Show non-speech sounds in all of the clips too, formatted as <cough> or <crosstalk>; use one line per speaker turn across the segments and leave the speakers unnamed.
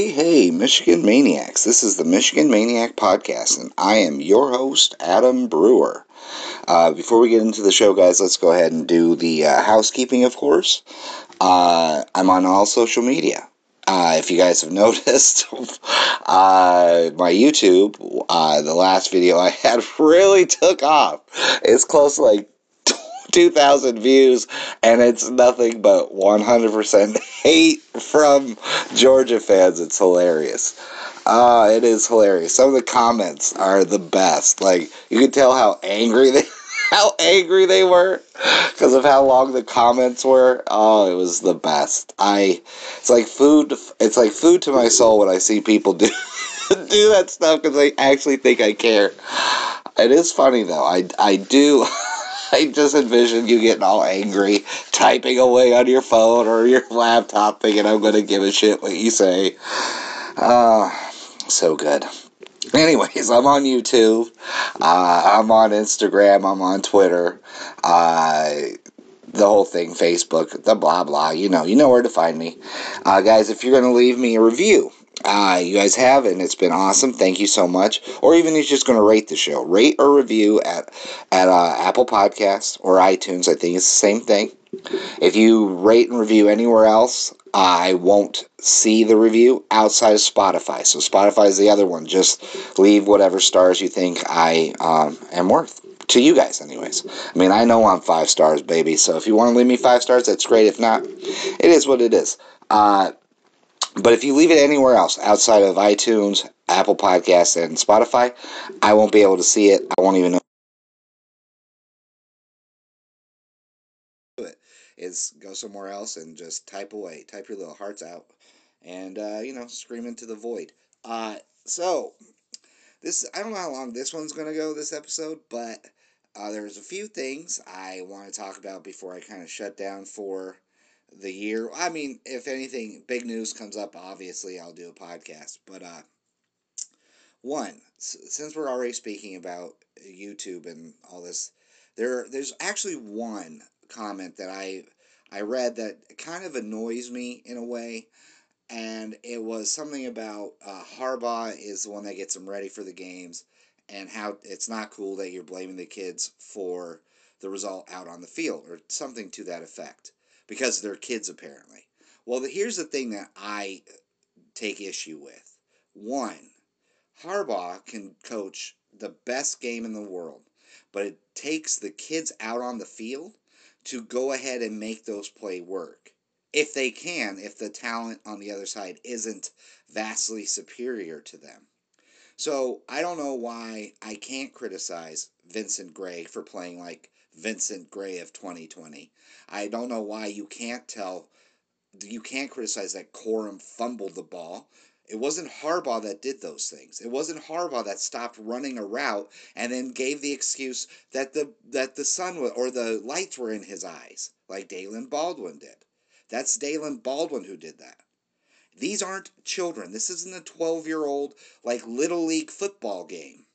Hey, hey, Michigan Maniacs. This is the Michigan Maniac Podcast, and I am your host, Adam Brewer. Uh, before we get into the show, guys, let's go ahead and do the uh, housekeeping, of course. Uh, I'm on all social media. Uh, if you guys have <laughs> noticed, uh, my YouTube, uh, the last video I had <laughs> really took off. It's close to like 2,000 views, and it's nothing but 100% hate from Georgia fans. It's hilarious. Uh, it is hilarious. Some of the comments are the best. Like, you can tell how angry they <laughs> how angry they were because of how long the comments were. Oh, it was the best. I it's like food it's like food to my soul when I see people <laughs> do do that stuff because they actually think I care. It is funny though. I I do <laughs> I just envision you getting all angry, typing away on your phone or your <laughs> laptop, thinking I'm going to give a shit what you say. Uh, so good. Anyways, I'm on YouTube. Uh, I'm on Instagram. I'm on Twitter. Uh, the whole thing, Facebook, the blah blah. You know, you know where to find me, uh, guys. If you're gonna leave me a review, uh, you guys have, and it's been awesome. Thank you so much. Or even you're just going to rate the show, rate or review at at uh, Apple Podcasts or iTunes. I think it's the same thing. If you rate and review anywhere else, I won't see the review outside of Spotify. So Spotify is the other one. Just leave whatever stars you think I um, am worth. To you guys, anyways. I mean, I know I'm five stars, baby. So if you want to leave me five stars, that's great. If not, it is what it is. Uh, but if you leave it anywhere else outside of iTunes, Apple Podcasts, and Spotify, I won't be able to see it. I won't even know. Is go somewhere else and just type away, type your little hearts out, and uh, you know, scream into the void. Uh, so this I don't know how long this one's gonna go this episode, but uh, there's a few things I want to talk about before I kind of shut down for the year. I mean, if anything, big news comes up, obviously I'll do a podcast. But uh, one, since we're already speaking about YouTube and all this, there there's actually one comment that I I read that kind of annoys me in a way, and it was something about uh, Harbaugh is the one that gets them ready for the games, and how it's not cool that you're blaming the kids for the result out on the field or something to that effect because they're kids apparently. Well, here's the thing that I take issue with. One, Harbaugh can coach the best game in the world, but it takes the kids out on the field to go ahead and make those play work. If they can, if the talent on the other side isn't vastly superior to them. So I don't know why I can't criticize Vincent Gray for playing like Vincent Gray of 2020. I don't know why you can't tell, you can't criticize that Corum fumbled the ball. It wasn't Harbaugh that did those things. It wasn't Harbaugh that stopped running a route and then gave the excuse that the that the sun or the lights were in his eyes, like Daylen Baldwin did. That's Daylen Baldwin who did that. These aren't children. This isn't a 12 year old like little league football game.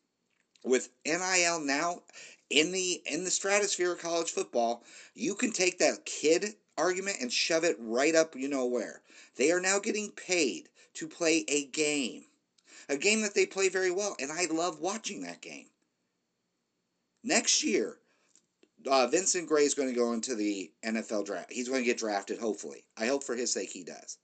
With NIL now in the in the stratosphere of college football, you can take that kid argument and shove it right up you know where. They are now getting paid to play a game. A game that they play very well, and I love watching that game. Next year, uh, Vincent Gray is going to go into the NFL draft. He's going to get drafted, hopefully. I hope for his sake he does.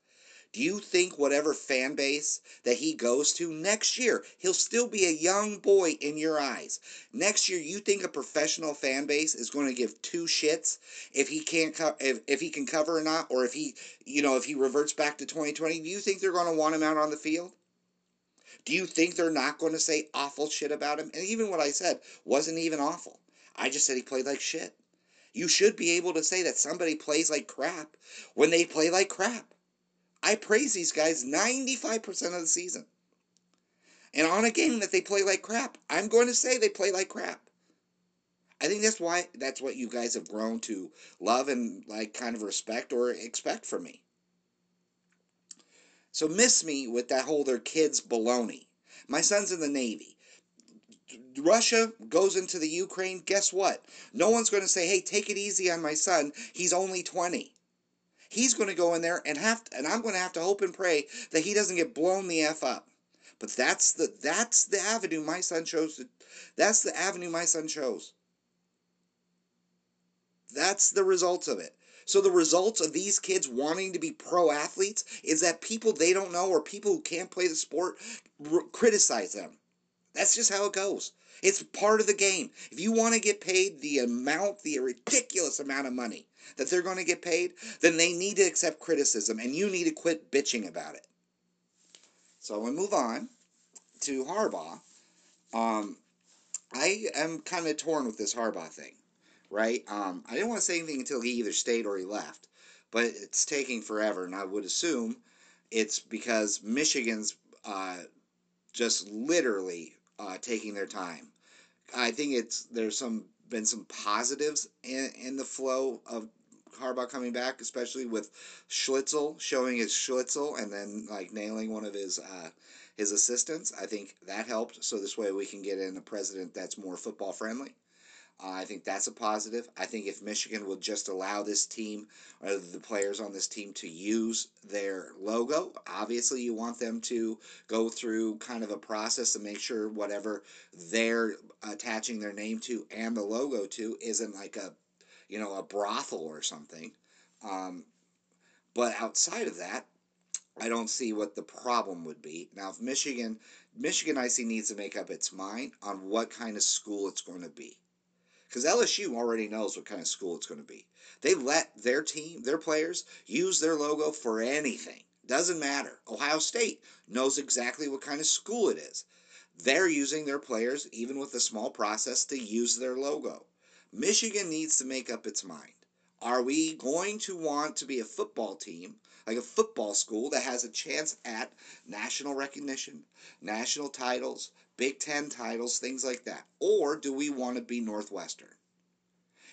Do you think whatever fan base that he goes to next year, he'll still be a young boy in your eyes? Next year, you think a professional fan base is going to give two shits if he can't co- if, if he can cover or not, or if he you know if he reverts back to 2020? Do you think they're going to want him out on the field? Do you think they're not going to say awful shit about him? And even what I said wasn't even awful. I just said he played like shit. You should be able to say that somebody plays like crap when they play like crap. I praise these guys 95% of the season. And on a game that they play like crap, I'm going to say they play like crap. I think that's why that's what you guys have grown to love and like kind of respect or expect from me. So miss me with that whole their kids baloney. My son's in the Navy. Russia goes into the Ukraine, guess what? No one's going to say, hey, take it easy on my son. He's only 20. He's going to go in there and have to, and I'm going to have to hope and pray that he doesn't get blown the f up. But that's the that's the avenue my son chose. To, that's the avenue my son chose. That's the results of it. So the results of these kids wanting to be pro athletes is that people they don't know or people who can't play the sport criticize them. That's just how it goes. It's part of the game. If you want to get paid the amount, the ridiculous amount of money that they're going to get paid, then they need to accept criticism and you need to quit bitching about it. So we move on to Harbaugh. Um, I am kind of torn with this Harbaugh thing, right? Um, I didn't want to say anything until he either stayed or he left, but it's taking forever, and I would assume it's because Michigan's uh, just literally uh, taking their time. I think it's there's some been some positives in, in the flow of Harbaugh coming back, especially with Schlissel showing his Schlitzel and then like nailing one of his uh, his assistants. I think that helped. So this way we can get in a president that's more football friendly. I think that's a positive. I think if Michigan would just allow this team or the players on this team to use their logo, obviously you want them to go through kind of a process to make sure whatever they're attaching their name to and the logo to isn't like a, you know, a brothel or something. Um, but outside of that, I don't see what the problem would be. Now, if Michigan, Michigan, I see needs to make up its mind on what kind of school it's going to be because LSU already knows what kind of school it's going to be. They let their team, their players, use their logo for anything. Doesn't matter. Ohio State knows exactly what kind of school it is. They're using their players, even with a small process, to use their logo. Michigan needs to make up its mind. Are we going to want to be a football team, like a football school that has a chance at national recognition, national titles, Big Ten titles, things like that? Or do we want to be Northwestern?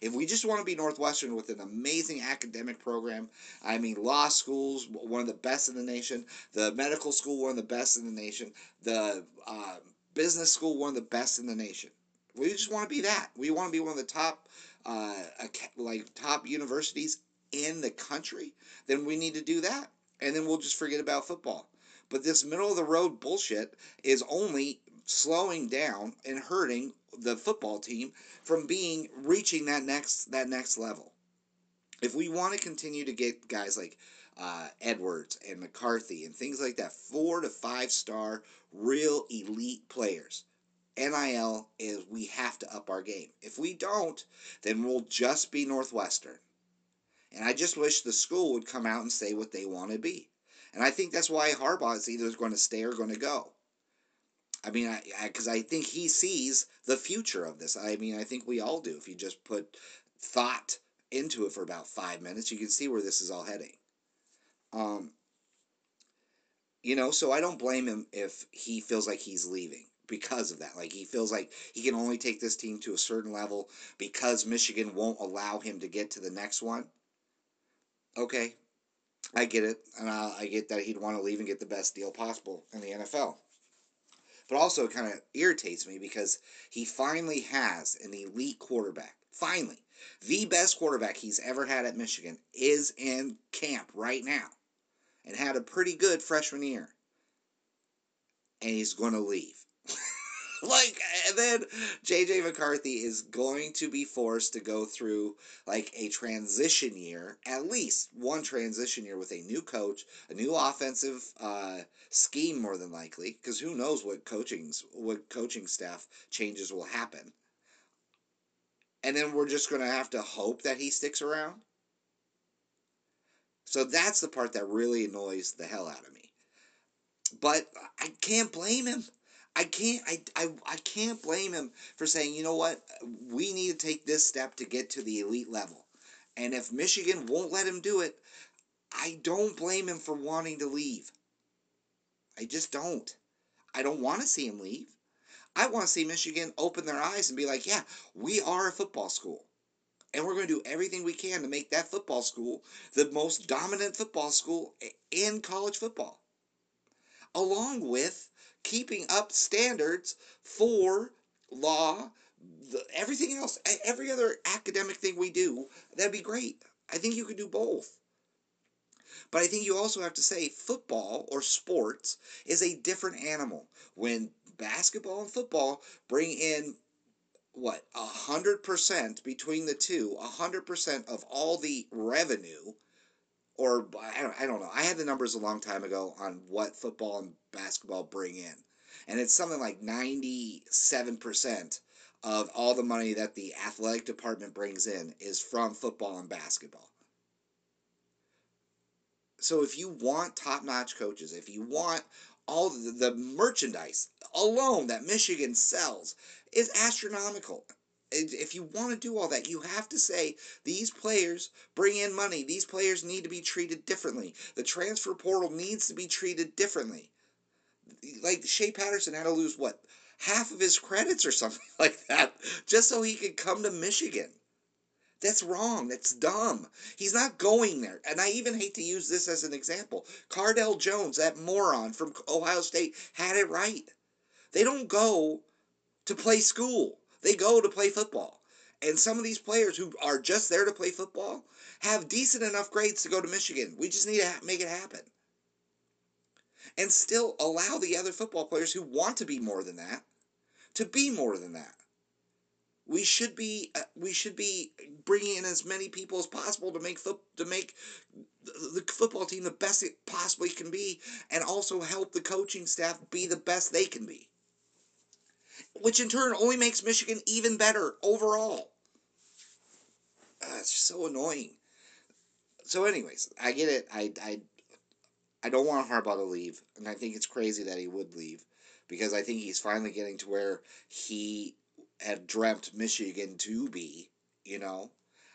If we just want to be Northwestern with an amazing academic program, I mean, law schools, one of the best in the nation, the medical school, one of the best in the nation, the uh, business school, one of the best in the nation. We just want to be that. We want to be one of the top, uh, like top universities in the country. Then we need to do that, and then we'll just forget about football. But this middle of the road bullshit is only slowing down and hurting the football team from being reaching that next that next level. If we want to continue to get guys like uh, Edwards and McCarthy and things like that, four to five star real elite players, NIL is we have to up our game. If we don't, then we'll just be Northwestern. And I just wish the school would come out and say what they want to be. And I think that's why Harbaugh is either going to stay or going to go. I mean, I because I, I, think he sees the future of this. I mean, I think we all do. If you just put thought into it for about five minutes, you can see where this is all heading. Um, you know, so I don't blame him if he feels like he's leaving because of that. Like he feels like he can only take this team to a certain level because Michigan won't allow him to get to the next one. Okay, I get it, and I, I get that he'd want to leave and get the best deal possible in the NFL but also it kind of irritates me because he finally has an elite quarterback. Finally, the best quarterback he's ever had at Michigan is in camp right now and had a pretty good freshman year. And he's going to leave. <laughs> <laughs> like and then JJ McCarthy is going to be forced to go through like a transition year, at least one transition year with a new coach, a new offensive uh, scheme more than likely, because who knows what coaching's what coaching staff changes will happen. And then we're just going to have to hope that he sticks around. So that's the part that really annoys the hell out of me. But I can't blame him. I can't I, I, I can't blame him for saying, you know what, we need to take this step to get to the elite level. And if Michigan won't let him do it, I don't blame him for wanting to leave. I just don't. I don't want to see him leave. I want to see Michigan open their eyes and be like, yeah, we are a football school. And we're going to do everything we can to make that football school the most dominant football school in college football. Along with keeping up standards for law, the, everything else, every other academic thing we do, that'd be great. I think you could do both. But I think you also have to say football or sports is a different animal. When basketball and football bring in what a hundred percent between the two, a hundred percent of all the revenue, or I don't, I don't know. I had the numbers a long time ago on what football and basketball bring in, and it's something like ninety seven percent of all the money that the athletic department brings in is from football and basketball. So if you want top notch coaches, if you want all the, the merchandise alone that Michigan sells is astronomical. If you want to do all that, you have to say these players bring in money. These players need to be treated differently. The transfer portal needs to be treated differently. Like Shea Patterson had to lose what half of his credits or <laughs> something like that just so he could come to Michigan. That's wrong. That's dumb. He's not going there. And I even hate to use this as an example. Cardale Jones, that moron from Ohio State, had it right. They don't go to play school, they go to play football. And some of these players who are just there to play football have decent enough grades to go to Michigan. We just need to make it happen. And still allow the other football players who want to be more than that to be more than that we should be uh, we should be bringing in as many people as possible to make fo- to make the football team the best it possibly can be and also help the coaching staff be the best they can be which in turn only makes Michigan even better overall uh, it's so annoying so anyways I get it I I I don't want Harbaugh to leave and I think it's crazy that he would leave because I think he's finally getting to where he had dreamt Michigan to be, you know.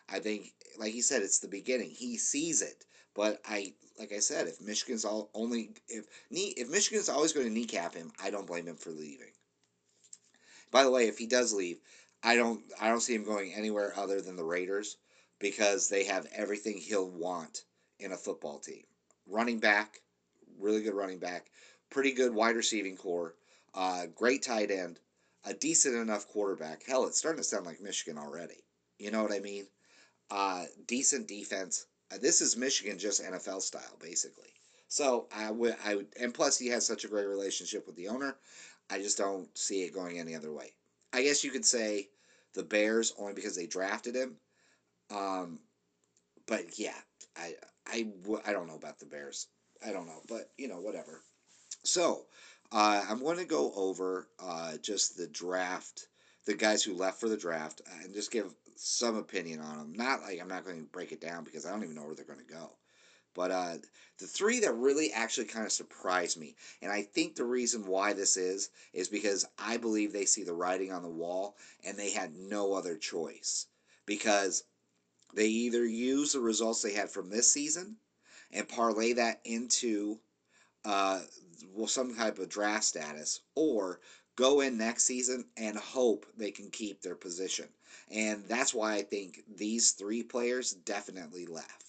I think, like he said, it's the beginning. He sees it, but I, like I said, if Michigan's all only if knee if Michigan's always going to kneecap him, I don't blame him for leaving. By the way, if he does leave, I don't I don't see him going anywhere other than the Raiders because they have everything he'll want in a football team. Running back, really good running back, pretty good wide receiving core, uh, great tight end, a decent enough quarterback. Hell, it's starting to sound like Michigan already. You know what I mean? Uh, decent defense. Uh, this is Michigan just NFL style, basically. So I would, I would, and plus he has such a great relationship with the owner. I just don't see it going any other way. I guess you could say the Bears only because they drafted him. Um, but yeah, I, I, I don't know about the Bears. I don't know, but you know, whatever. So uh, I'm going to go over uh, just the draft, the guys who left for the draft, and just give some opinion on them. Not like I'm not going to break it down because I don't even know where they're going to go. But uh, the three that really actually kind of surprised me, and I think the reason why this is, is because I believe they see the writing on the wall and they had no other choice. Because they either use the results they had from this season and parlay that into uh, well some type of draft status, or go in next season and hope they can keep their position. And that's why I think these three players definitely left.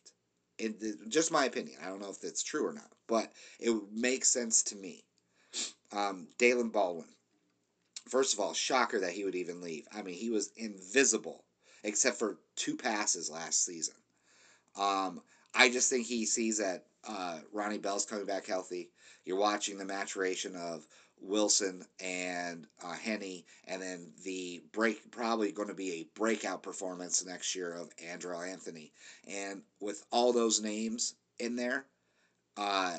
In just my opinion. I don't know if that's true or not, but it makes sense to me. Um, Daylen Baldwin. First of all, shocker that he would even leave. I mean, he was invisible except for two passes last season. Um, I just think he sees that uh, Ronnie Bell's coming back healthy. You're watching the maturation of Wilson and uh, Henne, and then the break probably going to be a breakout performance next year of Andrel Anthony. And with all those names in there, uh,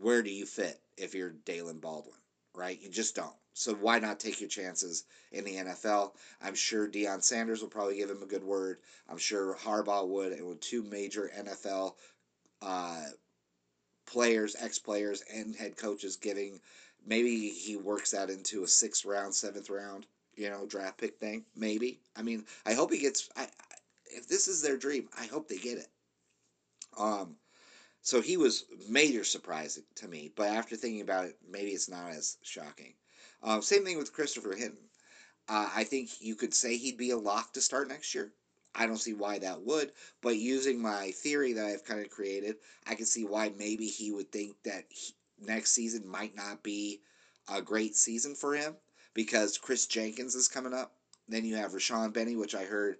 where do you fit if you're Daylen Baldwin? Right? You just don't. So why not take your chances in the NFL? I'm sure Deion Sanders will probably give him a good word. I'm sure Harbaugh would, and with two major NFL uh, players, ex players, and head coaches giving. Maybe he works that into a sixth round, seventh round, you know, draft pick thing. Maybe. I mean, I hope he gets. I, if this is their dream, I hope they get it. Um, so he was major surprise to me, but after thinking about it, maybe it's not as shocking. Uh, same thing with Christopher Hinton. Uh, I think you could say he'd be a lock to start next year. I don't see why that would, but using my theory that I've kind of created, I can see why maybe he would think that he, next season might not be a great season for him because Chris Jenkins is coming up. Then you have Rayshaun Benny, which I heard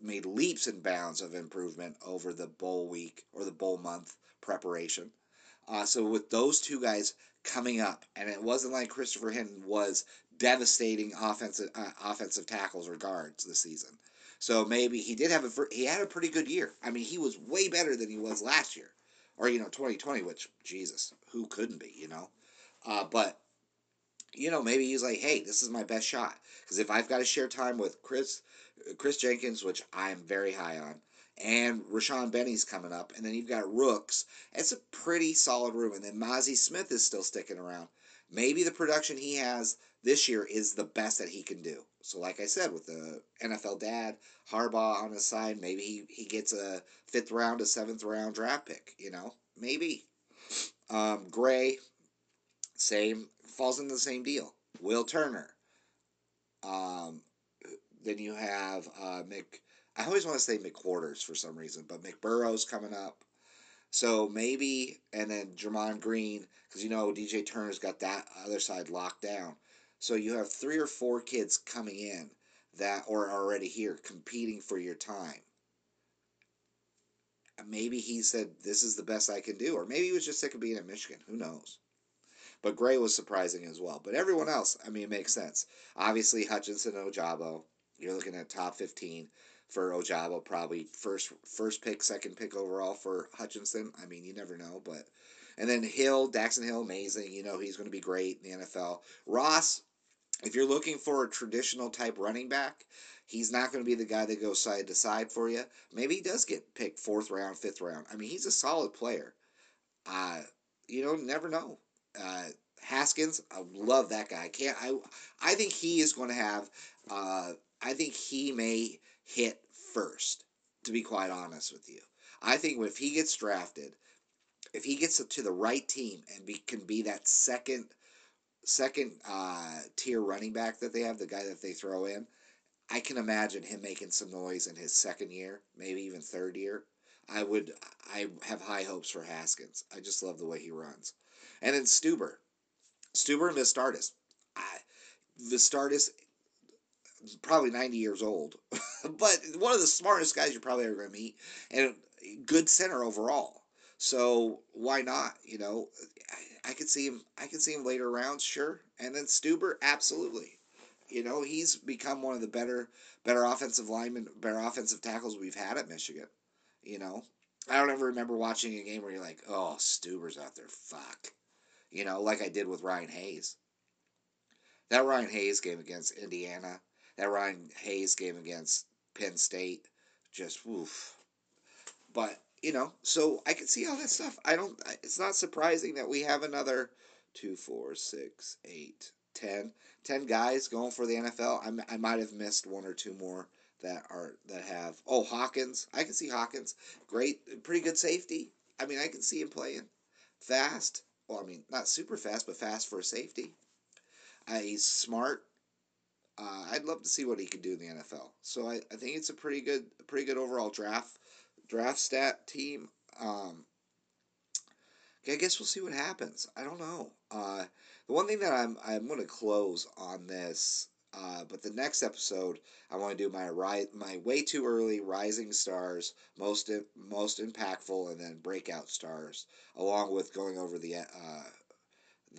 made leaps and bounds of improvement over the bowl week or the bowl month preparation. Uh, so with those two guys coming up, and it wasn't like Christopher Hinton was devastating offensive uh, offensive tackles or guards this season. So maybe he did have a he had a pretty good year. I mean, he was way better than he was last year, or you know, twenty twenty. Which Jesus, who couldn't be? You know, uh, but you know, maybe he's like, hey, this is my best shot because if I've got to share time with Chris Chris Jenkins, which I'm very high on, and Rayshaun Benny's coming up, and then you've got Rooks. It's a pretty solid room, and then Mazi Smith is still sticking around. Maybe the production he has this year is the best that he can do. So, like I said, with the NFL dad Harbaugh on his side, maybe he, he gets a fifth round, a seventh round draft pick. You know, maybe. Um, Gray, same falls into the same deal. Will Turner. Um, then you have uh, Mick. I always want to say McQuarters for some reason, but McBurrow's coming up. So maybe, and then Gemon Green, because you know DJ Turner's got that other side locked down. So you have three or four kids coming in that are already here competing for your time. Maybe he said, This is the best I can do. Or maybe he was just sick of being in Michigan. Who knows? But Gray was surprising as well. But everyone else, I mean, it makes sense. Obviously, Hutchinson, Ojabo, you're looking at top 15 for Ojabo, probably first first pick, second pick overall for Hutchinson. I mean, you never know, but and then Hill, Daxton Hill, amazing. You know he's going to be great in the NFL. Ross, if you're looking for a traditional type running back, he's not going to be the guy that goes side to side for you. Maybe he does get picked fourth round, fifth round. I mean, he's a solid player. Uh, you know, never know. Uh, Haskins, I love that guy. I can't. I I think he is going to have. Uh, I think he may hit first. To be quite honest with you, I think if he gets drafted, if he gets to the right team and be, can be that second second uh, tier running back that they have, the guy that they throw in, I can imagine him making some noise in his second year, maybe even third year. I would, I have high hopes for Haskins. I just love the way he runs. And then Stueber. Stueber and Vastardis. I, Vastardis, probably 90 years old, <laughs> but one of the smartest guys you're probably ever going to meet, and good center overall. So why not? You know, I, I could see him. I could see him later rounds, sure. And then Stueber, absolutely. You know, he's become one of the better, better offensive linemen, better offensive tackles we've had at Michigan. You know, I don't ever remember watching a game where you're like, oh, Stueber's out there, fuck. You know, like I did with Ryan Hayes. That Ryan Hayes game against Indiana, that Ryan Hayes game against Penn State, just woof. But you know, so I can see all that stuff. I don't. It's not surprising that we have another two, four, six, eight, ten, ten guys going for the NFL. I, I might have missed one or two more that are that have. Oh, Hawkins. I can see Hawkins. Great, pretty good safety. I mean, I can see him playing fast. Well, I mean, not super fast, but fast for a safety. Uh, he's smart. Uh, I'd love to see what he could do in the NFL. So I, I think it's a pretty good, pretty good overall draft draft stat team. Um, I guess we'll see what happens. I don't know. Uh, the one thing that I'm I'm going to close on this, uh, but the next episode I want to do my ri- my way too early rising stars, most most impactful, and then breakout stars, along with going over the uh,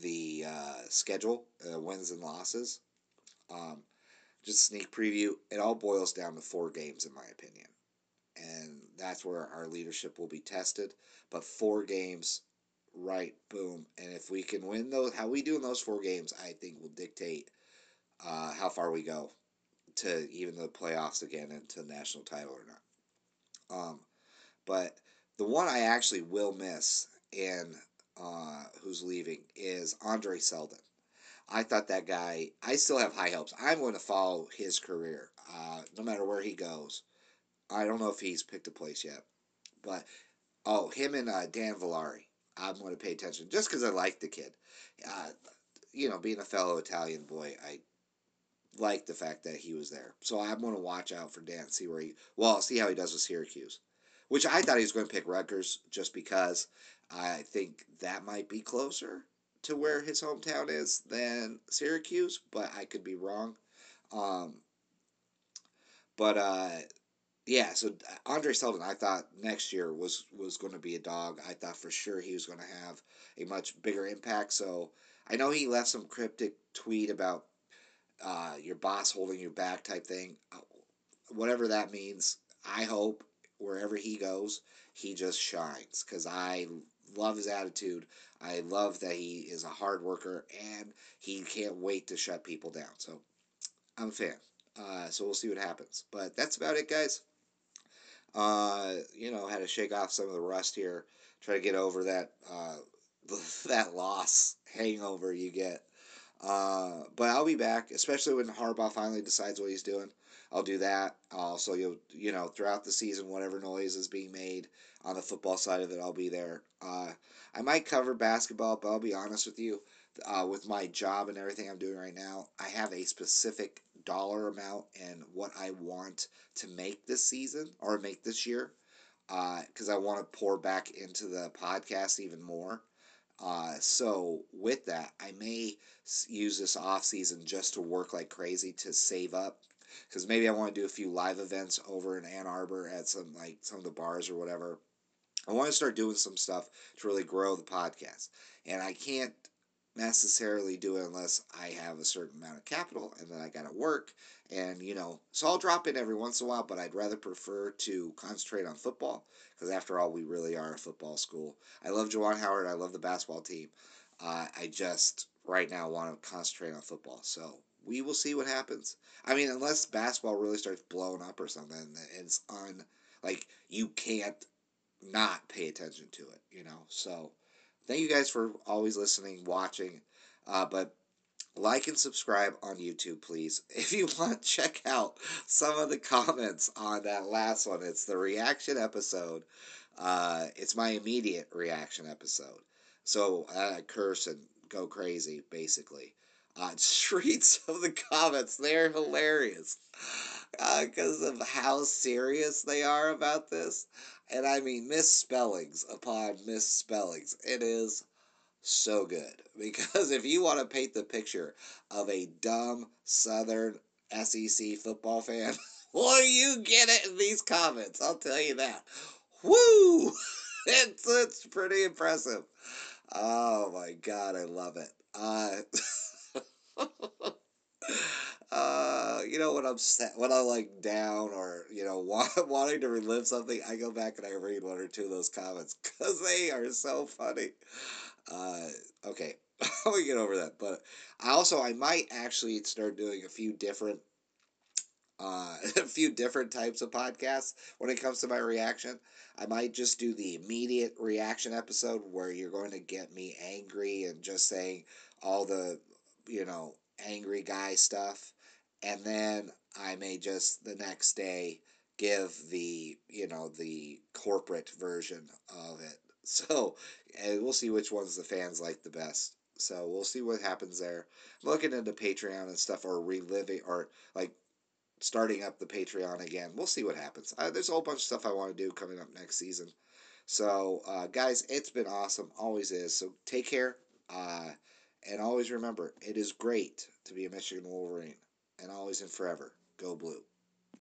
the uh, schedule, uh, wins and losses. Um, just sneak preview. It all boils down to four games, in my opinion and that's where our leadership will be tested. But four games, right? Boom. And if we can win those, how we do in those four games, I think will dictate uh, how far we go to even the playoffs again and to national title or not. Um, but the one I actually will miss and uh, who's leaving is Andre Seldon. I thought that guy. I still have high hopes. I'm going to follow his career, uh, no matter where he goes. I don't know if he's picked a place yet, but oh, him and uh, Dan Villari. I'm going to pay attention just because I like the kid. Uh, you know, being a fellow Italian boy, I like the fact that he was there. So I'm going to watch out for Dan, see where he. Well, see how he does with Syracuse, which I thought he was going to pick Rutgers just because I think that might be closer to where his hometown is than Syracuse, but I could be wrong. Um, but uh, yeah, so Andre Sullivan, I thought next year was was going to be a dog. I thought for sure he was going to have a much bigger impact. So I know he left some cryptic tweet about uh, your boss holding you back type thing. Uh, whatever that means, I hope wherever he goes, he just shines because I love his attitude. I love that he is a hard worker and he can't wait to shut people down. So I'm a fan. Uh, so we'll see what happens. But that's about it, guys. Uh, you know, had to shake off some of the rust here, try to get over that uh, <laughs> that loss hangover you get. Uh, but I'll be back, especially when Harbaugh finally decides what he's doing. I'll do that. Also, you'll you know throughout the season, whatever noise is being made on the football side of it, I'll be there. Uh, I might cover basketball, but I'll be honest with you, uh, with my job and everything I'm doing right now, I have a specific dollar amount and what I want to make this season or make this year because uh, I want to pour back into the podcast even more. Uh, so with that, I may use this off season just to work like crazy to save up because maybe I want to do a few live events over in Ann Arbor at some like some of the bars or whatever. I want to start doing some stuff to really grow the podcast, and I can't necessarily do it unless I have a certain amount of capital and then I got to work. And, you know, so I'll drop in every once in a while, but I'd rather prefer to concentrate on football because, after all, we really are a football school. I love Juwan Howard. I love the basketball team. Uh, I just right now want to concentrate on football. So we will see what happens. I mean, unless basketball really starts blowing up or something, it's on, like, you can't not pay attention to it, you know? So thank you guys for always listening, watching. Uh, but like and subscribe on YouTube, please. <laughs> If you want check out some of the comments on that last one, it's the reaction episode. Uh, it's my immediate reaction episode. So I curse and go crazy, basically. Uh, <laughs> streets of the comments, they're hilarious because uh, of how serious they are about this. And I mean misspellings upon misspellings. It is so good. <laughs> Because if you want to paint the picture of a dumb Southern SEC football fan, <laughs> well, you get it in these comments. I'll tell you that. Woo! It's, it's pretty impressive. Oh my god, I love it. Uh, <laughs> uh, you know, when I'm sad, when I'm like down or, you know, <laughs> want, wanting to relive something, I go back and I read one or two of those comments because they are so funny. Uh, okay, <laughs> I'll get over that. But I also, I might actually start doing a few different uh, a few different types of podcasts when it comes to my reaction. I might just do the immediate reaction episode where you're going to get me angry and just saying all the, you know, angry guy stuff and then I may just the next day give the you know the corporate version of it. <laughs> So and we'll see which ones the fans like the best. So we'll see what happens there. I'm looking into Patreon and stuff, or reliving, or like starting up the Patreon again. We'll see what happens. Uh, there's a whole bunch of stuff I want to do coming up next season. So, uh, guys, it's been awesome. Always is. So take care. Uh, and always remember, it is great to be a Michigan Wolverine and always and forever, go blue.